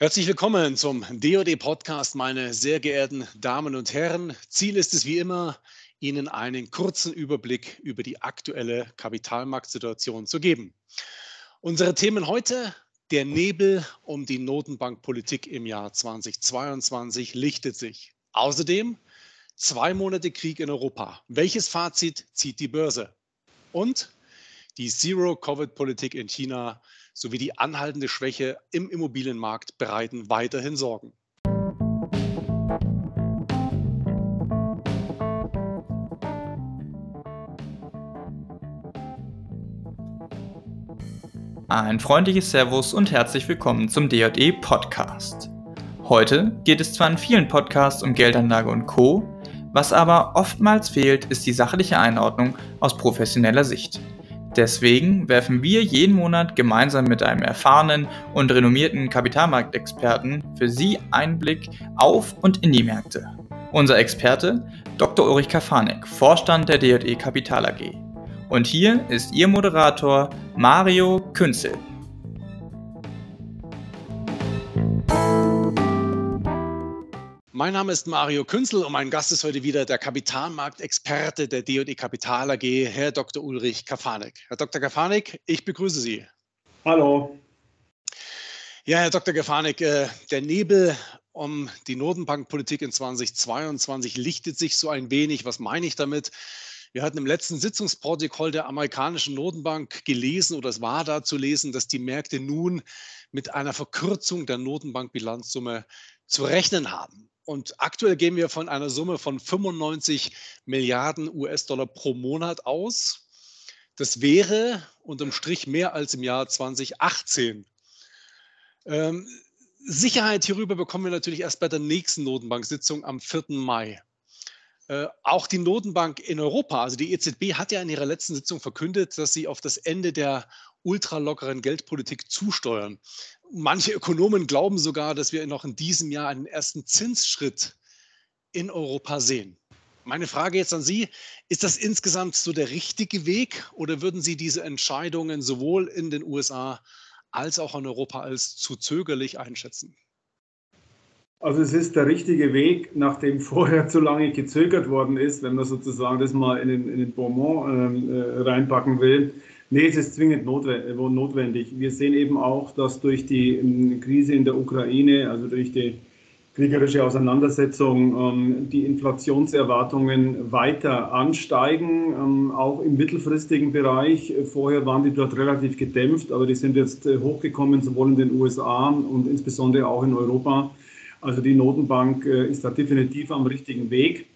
Herzlich willkommen zum DOD-Podcast, meine sehr geehrten Damen und Herren. Ziel ist es wie immer, Ihnen einen kurzen Überblick über die aktuelle Kapitalmarktsituation zu geben. Unsere Themen heute, der Nebel um die Notenbankpolitik im Jahr 2022 lichtet sich. Außerdem zwei Monate Krieg in Europa. Welches Fazit zieht die Börse? Und die Zero-Covid-Politik in China sowie die anhaltende Schwäche im Immobilienmarkt bereiten weiterhin Sorgen. Ein freundliches Servus und herzlich willkommen zum DJE Podcast. Heute geht es zwar in vielen Podcasts um Geldanlage und Co., was aber oftmals fehlt, ist die sachliche Einordnung aus professioneller Sicht. Deswegen werfen wir jeden Monat gemeinsam mit einem erfahrenen und renommierten Kapitalmarktexperten für Sie Einblick auf und in die Märkte. Unser Experte Dr. Ulrich Kafanek, Vorstand der DJE Kapital AG. Und hier ist Ihr Moderator Mario Künzel. Mein Name ist Mario Künzel und mein Gast ist heute wieder der Kapitalmarktexperte der DD Kapital AG, Herr Dr. Ulrich Kafanek. Herr Dr. Kafanek, ich begrüße Sie. Hallo. Ja, Herr Dr. Kafanek, äh, der Nebel um die Notenbankpolitik in 2022 lichtet sich so ein wenig. Was meine ich damit? Wir hatten im letzten Sitzungsprotokoll der amerikanischen Notenbank gelesen oder es war da zu lesen, dass die Märkte nun mit einer Verkürzung der Notenbankbilanzsumme zu rechnen haben. Und aktuell gehen wir von einer Summe von 95 Milliarden US-Dollar pro Monat aus. Das wäre unterm Strich mehr als im Jahr 2018. Ähm, Sicherheit hierüber bekommen wir natürlich erst bei der nächsten Notenbank-Sitzung am 4. Mai. Äh, auch die Notenbank in Europa, also die EZB, hat ja in ihrer letzten Sitzung verkündet, dass sie auf das Ende der ultralockeren Geldpolitik zusteuern. Manche Ökonomen glauben sogar, dass wir noch in diesem Jahr einen ersten Zinsschritt in Europa sehen. Meine Frage jetzt an Sie, ist das insgesamt so der richtige Weg oder würden Sie diese Entscheidungen sowohl in den USA als auch in Europa als zu zögerlich einschätzen? Also es ist der richtige Weg, nachdem vorher zu lange gezögert worden ist, wenn man sozusagen das mal in den, in den Bonbon ähm, äh, reinpacken will. Nee, es ist zwingend notwendig. Wir sehen eben auch, dass durch die ähm, Krise in der Ukraine, also durch die kriegerische Auseinandersetzung, ähm, die Inflationserwartungen weiter ansteigen, ähm, auch im mittelfristigen Bereich. Vorher waren die dort relativ gedämpft, aber die sind jetzt äh, hochgekommen, sowohl in den USA und insbesondere auch in Europa. Also die Notenbank äh, ist da definitiv am richtigen Weg.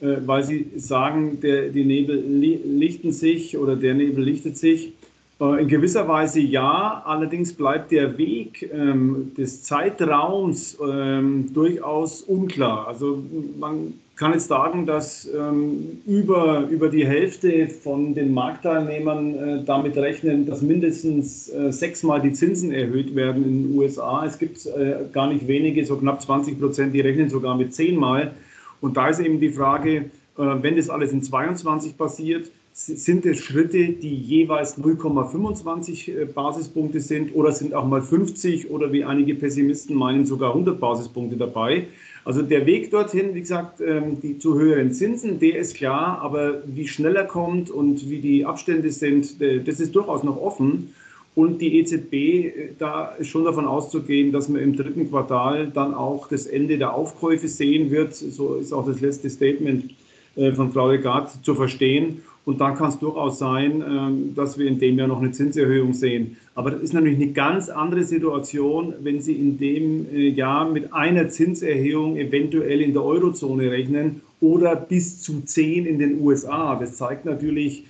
Äh, weil Sie sagen, der, die Nebel lichten sich oder der Nebel lichtet sich. Äh, in gewisser Weise ja, allerdings bleibt der Weg ähm, des Zeitraums ähm, durchaus unklar. Also man kann jetzt sagen, dass ähm, über, über die Hälfte von den Marktteilnehmern äh, damit rechnen, dass mindestens äh, sechsmal die Zinsen erhöht werden in den USA. Es gibt äh, gar nicht wenige, so knapp 20 Prozent, die rechnen sogar mit zehnmal. Und da ist eben die Frage, äh, wenn das alles in 22 passiert, sind es Schritte, die jeweils 0,25 äh, Basispunkte sind oder sind auch mal 50 oder wie einige Pessimisten meinen sogar 100 Basispunkte dabei. Also der Weg dorthin, wie gesagt, ähm, die zu höheren Zinsen, der ist klar, aber wie schnell er kommt und wie die Abstände sind, äh, das ist durchaus noch offen. Und die EZB, äh, da schon davon auszugehen, dass man im dritten Quartal dann auch das Ende der Aufkäufe sehen wird. So ist auch das letzte Statement äh, von Frau Lagarde zu verstehen. Und dann kann es durchaus sein, ähm, dass wir in dem Jahr noch eine Zinserhöhung sehen. Aber das ist natürlich eine ganz andere Situation, wenn Sie in dem äh, Jahr mit einer Zinserhöhung eventuell in der Eurozone rechnen oder bis zu zehn in den USA. Das zeigt natürlich,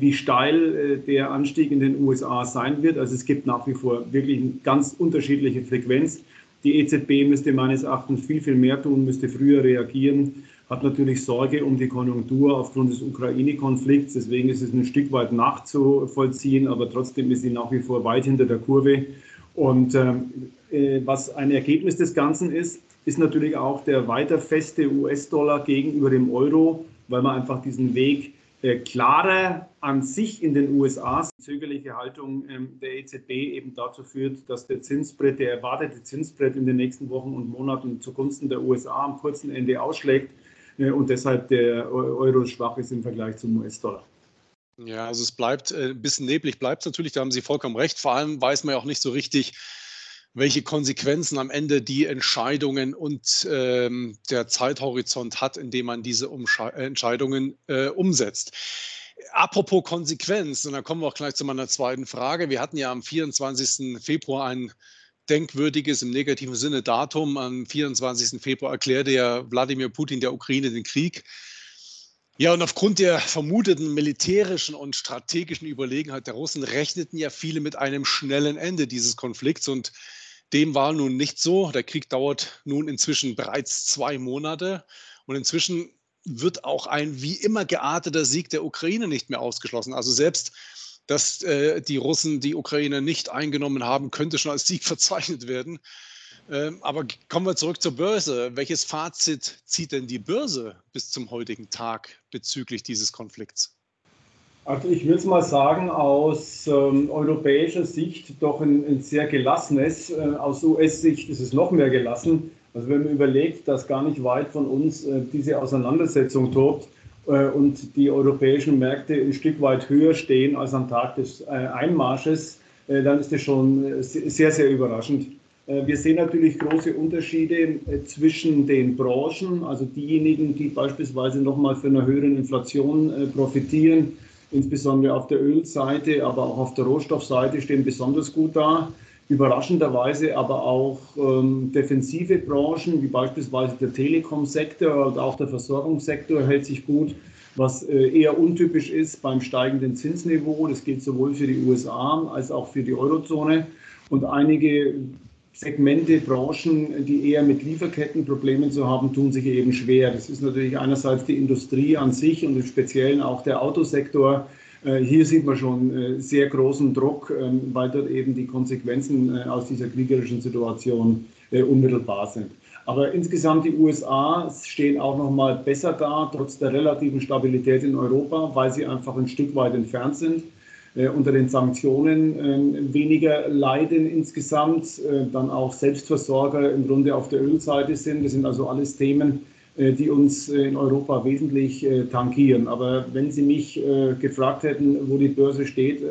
wie steil äh, der Anstieg in den USA sein wird. Also es gibt nach wie vor wirklich eine ganz unterschiedliche Frequenz. Die EZB müsste meines Erachtens viel, viel mehr tun, müsste früher reagieren, hat natürlich Sorge um die Konjunktur aufgrund des Ukraine-Konflikts. Deswegen ist es ein Stück weit nachzuvollziehen, aber trotzdem ist sie nach wie vor weit hinter der Kurve. Und ähm, äh, was ein Ergebnis des Ganzen ist, ist natürlich auch der weiter feste US-Dollar gegenüber dem Euro, weil man einfach diesen Weg äh, klarer an sich in den USA zögerliche Haltung ähm, der EZB eben dazu führt, dass der Zinsbrett, der erwartete Zinsbrett in den nächsten Wochen und Monaten zugunsten der USA am kurzen Ende ausschlägt äh, und deshalb der Euro schwach ist im Vergleich zum US-Dollar. Ja, also es bleibt äh, ein bisschen neblig, bleibt es natürlich, da haben Sie vollkommen recht. Vor allem weiß man ja auch nicht so richtig, welche Konsequenzen am Ende die Entscheidungen und ähm, der Zeithorizont hat, in dem man diese Umsche äh, Entscheidungen äh, umsetzt. Apropos Konsequenz, und da kommen wir auch gleich zu meiner zweiten Frage. Wir hatten ja am 24. Februar ein denkwürdiges im negativen Sinne Datum. Am 24. Februar erklärte ja Wladimir Putin der Ukraine den Krieg. Ja, und aufgrund der vermuteten militärischen und strategischen Überlegenheit der Russen rechneten ja viele mit einem schnellen Ende dieses Konflikts. Und dem war nun nicht so. Der Krieg dauert nun inzwischen bereits zwei Monate. Und inzwischen wird auch ein wie immer gearteter Sieg der Ukraine nicht mehr ausgeschlossen. Also selbst, dass äh, die Russen die Ukraine nicht eingenommen haben, könnte schon als Sieg verzeichnet werden. Ähm, aber kommen wir zurück zur Börse. Welches Fazit zieht denn die Börse bis zum heutigen Tag bezüglich dieses Konflikts? Also ich würde es mal sagen, aus ähm, europäischer Sicht doch ein, ein sehr gelassenes, äh, aus US-Sicht ist es noch mehr gelassen. Also wenn man überlegt, dass gar nicht weit von uns äh, diese Auseinandersetzung tobt äh, und die europäischen Märkte ein Stück weit höher stehen als am Tag des äh, Einmarsches, äh, dann ist das schon äh, sehr, sehr überraschend. Wir sehen natürlich große Unterschiede zwischen den Branchen, also diejenigen, die beispielsweise nochmal von einer höheren Inflation profitieren, insbesondere auf der Ölseite, aber auch auf der Rohstoffseite stehen besonders gut da. Überraschenderweise aber auch ähm, defensive Branchen, wie beispielsweise der Telekom-Sektor und auch der Versorgungssektor hält sich gut, was äh, eher untypisch ist beim steigenden Zinsniveau. Das gilt sowohl für die USA als auch für die Eurozone. Und einige Segmente, Branchen, die eher mit Lieferkettenproblemen zu haben, tun sich eben schwer. Das ist natürlich einerseits die Industrie an sich und im Speziellen auch der Autosektor. Äh, hier sieht man schon äh, sehr großen Druck, ähm, weil dort eben die Konsequenzen äh, aus dieser kriegerischen Situation unmittelbar sind. Aber insgesamt die USA stehen auch noch mal besser da, trotz der relativen Stabilität in Europa, weil sie einfach ein Stück weit entfernt sind unter den Sanktionen äh, weniger leiden insgesamt, äh, dann auch Selbstversorger im Grunde auf der Ölseite sind. Das sind also alles Themen, äh, die uns äh, in Europa wesentlich äh, tankieren. Aber wenn Sie mich gefragt hätten, wo die Börse steht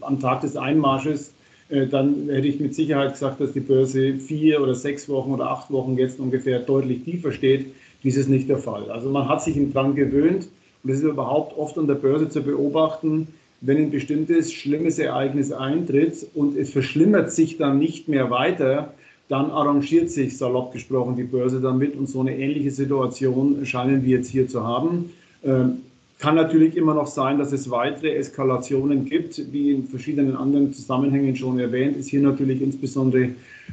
am Tag des Einmarsches, dann hätte ich mit Sicherheit gesagt, dass die Börse vier oder sechs Wochen oder acht Wochen jetzt ungefähr deutlich tiefer steht. Dies ist nicht der Fall. Also man hat sich dran gewöhnt und es ist überhaupt oft an der Börse zu beobachten, wenn ein bestimmtes schlimmes Ereignis eintritt und es verschlimmert sich dann nicht mehr weiter, dann arrangiert sich salopp gesprochen die Börse damit und so eine ähnliche Situation scheinen wir jetzt hier zu haben. Ähm, kann natürlich immer noch sein, dass es weitere Eskalationen gibt, wie in verschiedenen anderen Zusammenhängen schon erwähnt, ist hier natürlich insbesondere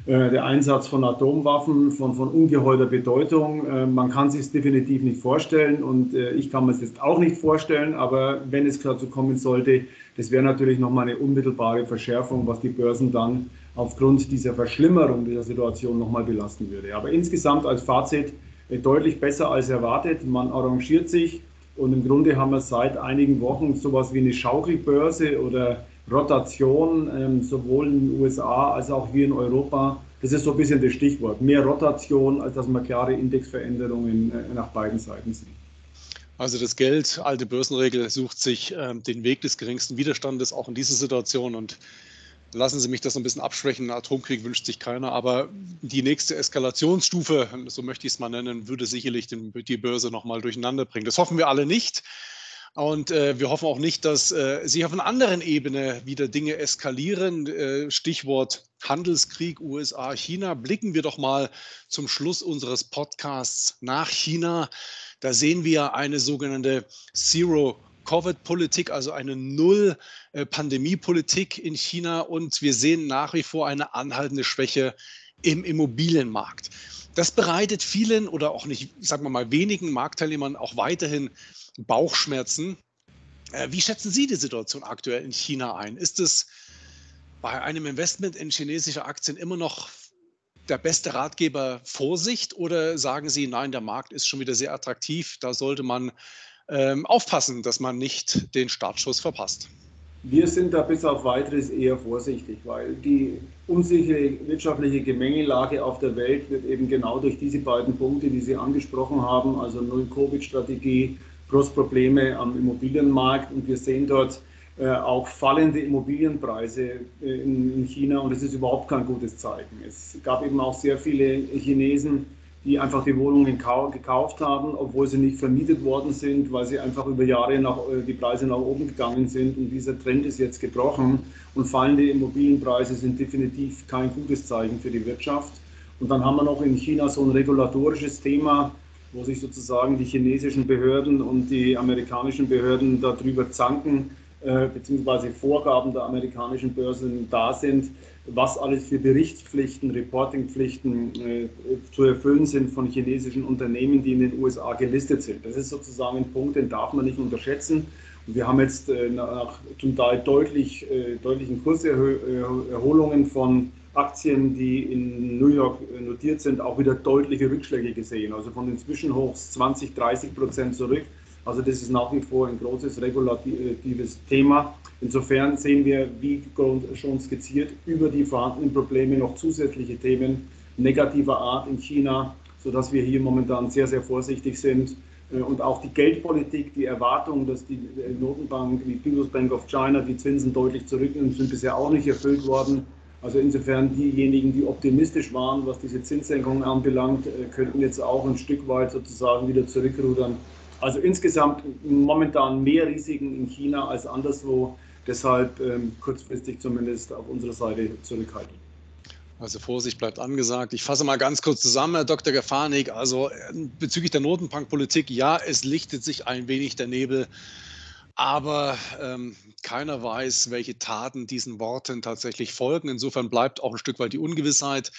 der Einsatz von Atomwaffen von, von ungeheurer Bedeutung. Äh, man kann sich es definitiv nicht vorstellen und äh, ich kann mir es jetzt auch nicht vorstellen, aber wenn es dazu kommen sollte, das wäre natürlich nochmal eine unmittelbare Verschärfung, was die Börsen dann aufgrund dieser Verschlimmerung dieser Situation nochmal belasten würde. Aber insgesamt als Fazit äh, deutlich besser als erwartet. Man arrangiert sich. Und im Grunde haben wir seit einigen Wochen sowas wie eine Schaukelbörse oder Rotation, ähm, sowohl in den USA als auch hier in Europa. Das ist so ein bisschen das Stichwort. Mehr Rotation, als dass wir klare Indexveränderungen äh, nach beiden Seiten sehen. Also das Geld, alte Börsenregel, sucht sich ähm, den Weg des geringsten Widerstandes auch in dieser Situation. Und lassen Sie mich das ein bisschen abschwächen. Atomkrieg wünscht sich keiner, aber die nächste Eskalationsstufe, so möchte ich es mal nennen, würde sicherlich die Börse nochmal durcheinander bringen. Das hoffen wir alle nicht. Und äh, wir hoffen auch nicht, dass äh, sich auf einer anderen Ebene wieder Dinge eskalieren. Äh, Stichwort Handelskrieg USA, China. Blicken wir doch mal zum Schluss unseres Podcasts nach China. Da sehen wir eine sogenannte Zero Covid-Politik, also eine Null-Pandemie-Politik in China und wir sehen nach wie vor eine anhaltende Schwäche im Immobilienmarkt. Das bereitet vielen oder auch nicht, sagen wir mal, wenigen Marktteilnehmern auch weiterhin Bauchschmerzen. Äh, wie schätzen Sie die Situation aktuell in China ein? Ist es bei einem Investment in chinesische Aktien immer noch der beste Ratgeber Vorsicht oder sagen Sie, nein, der Markt ist schon wieder sehr attraktiv, da sollte man ähm, aufpassen, dass man nicht den Startschuss verpasst. Wir sind da bis auf weiteres eher vorsichtig, weil die unsichere wirtschaftliche Gemengelage auf der Welt wird eben genau durch diese beiden Punkte, die Sie angesprochen haben, also Null-Covid-Strategie, Großprobleme am Immobilienmarkt und wir sehen dort äh, auch fallende Immobilienpreise äh, in, in China und das ist überhaupt kein gutes Zeichen. Es gab eben auch sehr viele Chinesen, die einfach die Wohnungen gekauft haben, obwohl sie nicht vermietet worden sind, weil sie einfach über Jahre nach, äh, die Preise nach oben gegangen sind. Und dieser Trend ist jetzt gebrochen. Und fallende Immobilienpreise sind definitiv kein gutes Zeichen für die Wirtschaft. Und dann haben wir noch in China so ein regulatorisches Thema, wo sich sozusagen die chinesischen Behörden und die amerikanischen Behörden darüber zanken, äh, beziehungsweise Vorgaben der amerikanischen Börsen da sind, was alles für Berichtspflichten, Reportingpflichten äh, zu erfüllen sind von chinesischen Unternehmen, die in den USA gelistet sind. Das ist sozusagen ein Punkt, den darf man nicht unterschätzen. Und wir haben jetzt äh, nach zum Teil deutlich, äh, deutlichen Kurserholungen von Aktien, die in New York äh, notiert sind, auch wieder deutliche Rückschläge gesehen. Also von den Zwischenhochs 20, 30 Prozent zurück. Also das ist nach wie vor ein großes regulatives Thema. Insofern sehen wir, wie schon skizziert, über die vorhandenen Probleme noch zusätzliche Themen negativer Art in China, sodass wir hier momentan sehr, sehr vorsichtig sind. Äh, und auch die Geldpolitik, die Erwartung, dass die Notenbank, die People's Bank of China, die Zinsen deutlich zurücknimmt, sind bisher auch nicht erfüllt worden. Also insofern diejenigen, die optimistisch waren, was diese Zinssenkungen anbelangt, äh, könnten jetzt auch ein Stück weit sozusagen wieder zurückrudern also insgesamt momentan mehr Risiken in China als anderswo. Deshalb ähm, kurzfristig zumindest auf unserer Seite zurückhalten. Also Vorsicht bleibt angesagt. Ich fasse mal ganz kurz zusammen, Herr Dr. Gefanik. Also ähm, bezüglich der Notenbankpolitik, ja, es lichtet sich ein wenig der Nebel, aber ähm, keiner weiß, welche Taten diesen Worten tatsächlich folgen. Insofern bleibt auch ein Stück weit die Ungewissheit.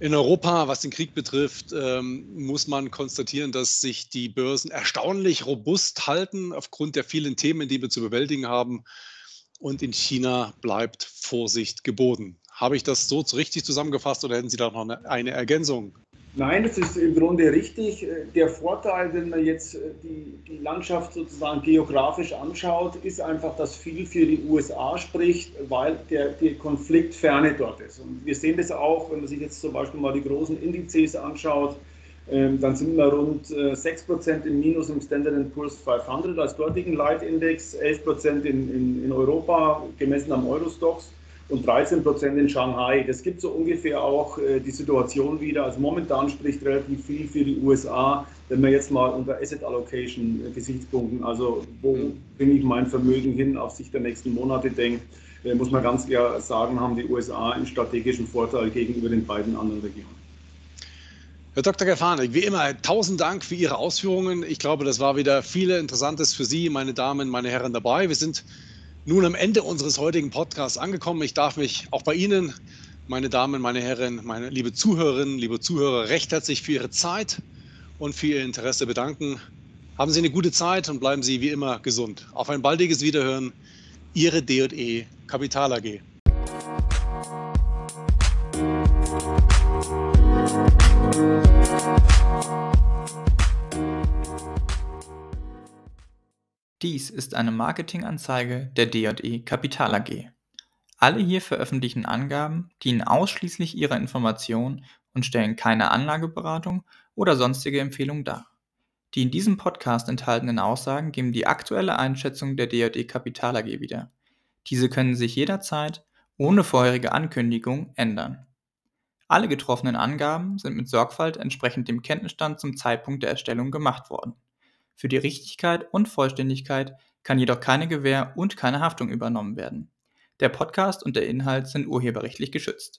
In Europa, was den Krieg betrifft, ähm, muss man konstatieren, dass sich die Börsen erstaunlich robust halten aufgrund der vielen Themen, die wir zu bewältigen haben. Und in China bleibt Vorsicht geboten. Habe ich das so richtig zusammengefasst oder hätten Sie da noch eine, eine Ergänzung? Nein, das ist im Grunde richtig. Der Vorteil, wenn man jetzt äh, die, die Landschaft sozusagen geografisch anschaut, ist einfach, dass viel für die USA spricht, weil der, Konflikt ferne dort ist. Und wir sehen das auch, wenn man sich jetzt zum Beispiel mal die großen Indizes anschaut, ähm, dann sind wir rund 6% äh, im Minus im Standard Poor's 500 als dortigen Leitindex, 11% in, in, in Europa gemessen am Eurostox und 13 Prozent in Shanghai. Das gibt so ungefähr auch äh, die Situation wieder. Also momentan spricht relativ viel für die USA, wenn wir jetzt mal unter Asset Allocation äh, Gesichtspunkten, also wo mhm. bringe ich mein Vermögen hin, auf Sicht der nächsten Monate denkt, äh, muss man ganz klar sagen, haben die USA einen strategischen Vorteil gegenüber den beiden anderen Regionen. Herr Dr. Gafanik, wie immer, tausend Dank für Ihre Ausführungen. Ich glaube, das war wieder viel Interessantes für Sie, meine Damen, meine Herren dabei. Wir sind nun am Ende unseres heutigen Podcasts angekommen. Ich darf mich auch bei Ihnen, meine Damen, meine Herren, meine liebe Zuhörerinnen, liebe Zuhörer, recht herzlich für Ihre Zeit und für Ihr Interesse bedanken. Haben Sie eine gute Zeit und bleiben Sie wie immer gesund. Auf ein baldiges Wiederhören. Ihre D&E Kapital AG. Dies ist eine Marketinganzeige der D&E Kapital AG. Alle hier veröffentlichten Angaben dienen ausschließlich ihrer Information und stellen keine Anlageberatung oder sonstige Empfehlung dar. Die in diesem Podcast enthaltenen Aussagen geben die aktuelle Einschätzung der D&E Kapital AG wieder. Diese können sich jederzeit ohne vorherige Ankündigung ändern. Alle getroffenen Angaben sind mit Sorgfalt entsprechend dem Kenntnisstand zum Zeitpunkt der Erstellung gemacht worden. Für die Richtigkeit und Vollständigkeit kann jedoch keine Gewähr und keine Haftung übernommen werden. Der Podcast und der Inhalt sind urheberrechtlich geschützt